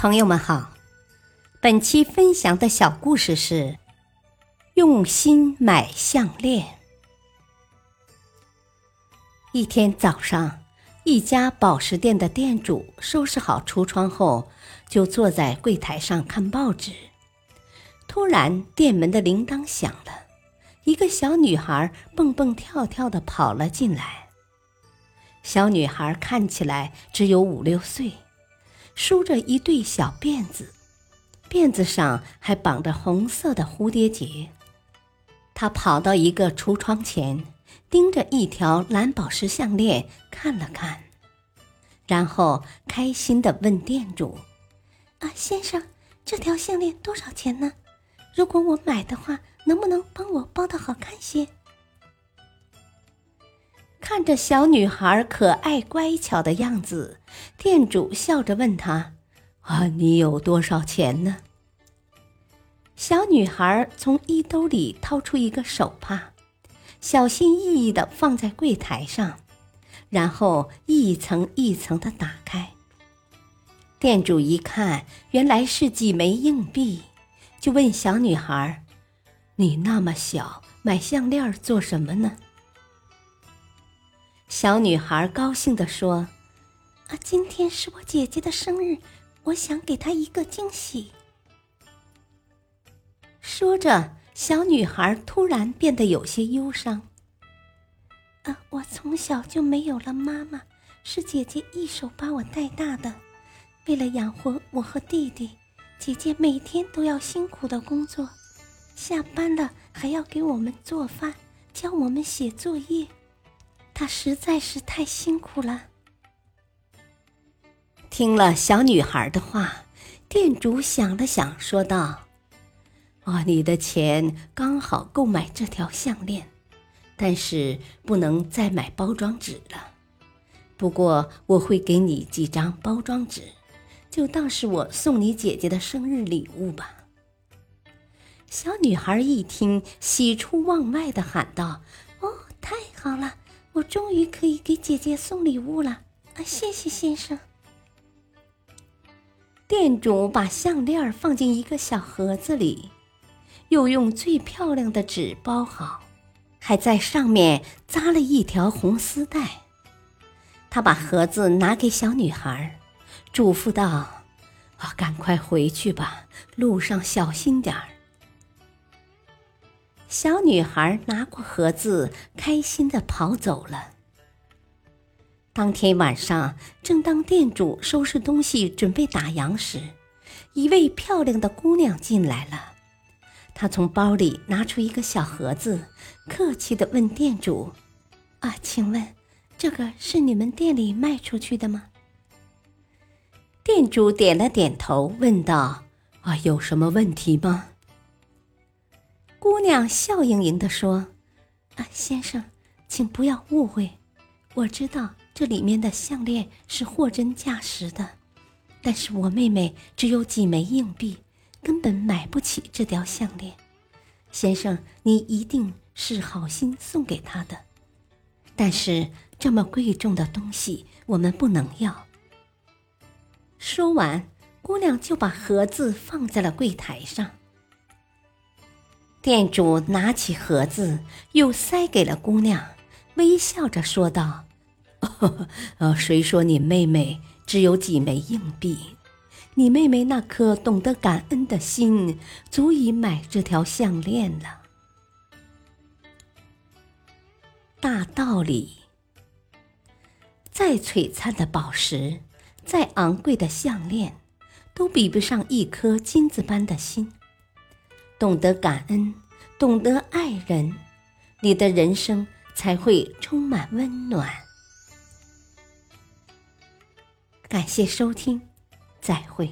朋友们好，本期分享的小故事是用心买项链。一天早上，一家宝石店的店主收拾好橱窗后，就坐在柜台上看报纸。突然，店门的铃铛响了，一个小女孩蹦蹦跳跳的跑了进来。小女孩看起来只有五六岁。梳着一对小辫子，辫子上还绑着红色的蝴蝶结。他跑到一个橱窗前，盯着一条蓝宝石项链看了看，然后开心地问店主：“啊，先生，这条项链多少钱呢？如果我买的话，能不能帮我包的好看些？”看着小女孩可爱乖巧的样子，店主笑着问她：“啊，你有多少钱呢？”小女孩从衣兜里掏出一个手帕，小心翼翼地放在柜台上，然后一层一层地打开。店主一看，原来是几枚硬币，就问小女孩：“你那么小，买项链做什么呢？”小女孩高兴地说：“啊，今天是我姐姐的生日，我想给她一个惊喜。”说着，小女孩突然变得有些忧伤。“啊，我从小就没有了妈妈，是姐姐一手把我带大的。为了养活我和弟弟，姐姐每天都要辛苦的工作，下班了还要给我们做饭，教我们写作业。”他实在是太辛苦了。听了小女孩的话，店主想了想，说道：“哦，你的钱刚好购买这条项链，但是不能再买包装纸了。不过我会给你几张包装纸，就当是我送你姐姐的生日礼物吧。”小女孩一听，喜出望外的喊道：“哦，太好了！”我终于可以给姐姐送礼物了啊！谢谢先生。店主把项链放进一个小盒子里，又用最漂亮的纸包好，还在上面扎了一条红丝带。他把盒子拿给小女孩，嘱咐道：“啊，赶快回去吧，路上小心点儿。”小女孩拿过盒子，开心的跑走了。当天晚上，正当店主收拾东西准备打烊时，一位漂亮的姑娘进来了。她从包里拿出一个小盒子，客气的问店主：“啊，请问，这个是你们店里卖出去的吗？”店主点了点头，问道：“啊，有什么问题吗？”姑娘笑盈盈地说：“啊，先生，请不要误会，我知道这里面的项链是货真价实的，但是我妹妹只有几枚硬币，根本买不起这条项链。先生，你一定是好心送给她的，但是这么贵重的东西我们不能要。”说完，姑娘就把盒子放在了柜台上。店主拿起盒子，又塞给了姑娘，微笑着说道：“呃，谁说你妹妹只有几枚硬币？你妹妹那颗懂得感恩的心，足以买这条项链了。”大道理：再璀璨的宝石，再昂贵的项链，都比不上一颗金子般的心。懂得感恩，懂得爱人，你的人生才会充满温暖。感谢收听，再会。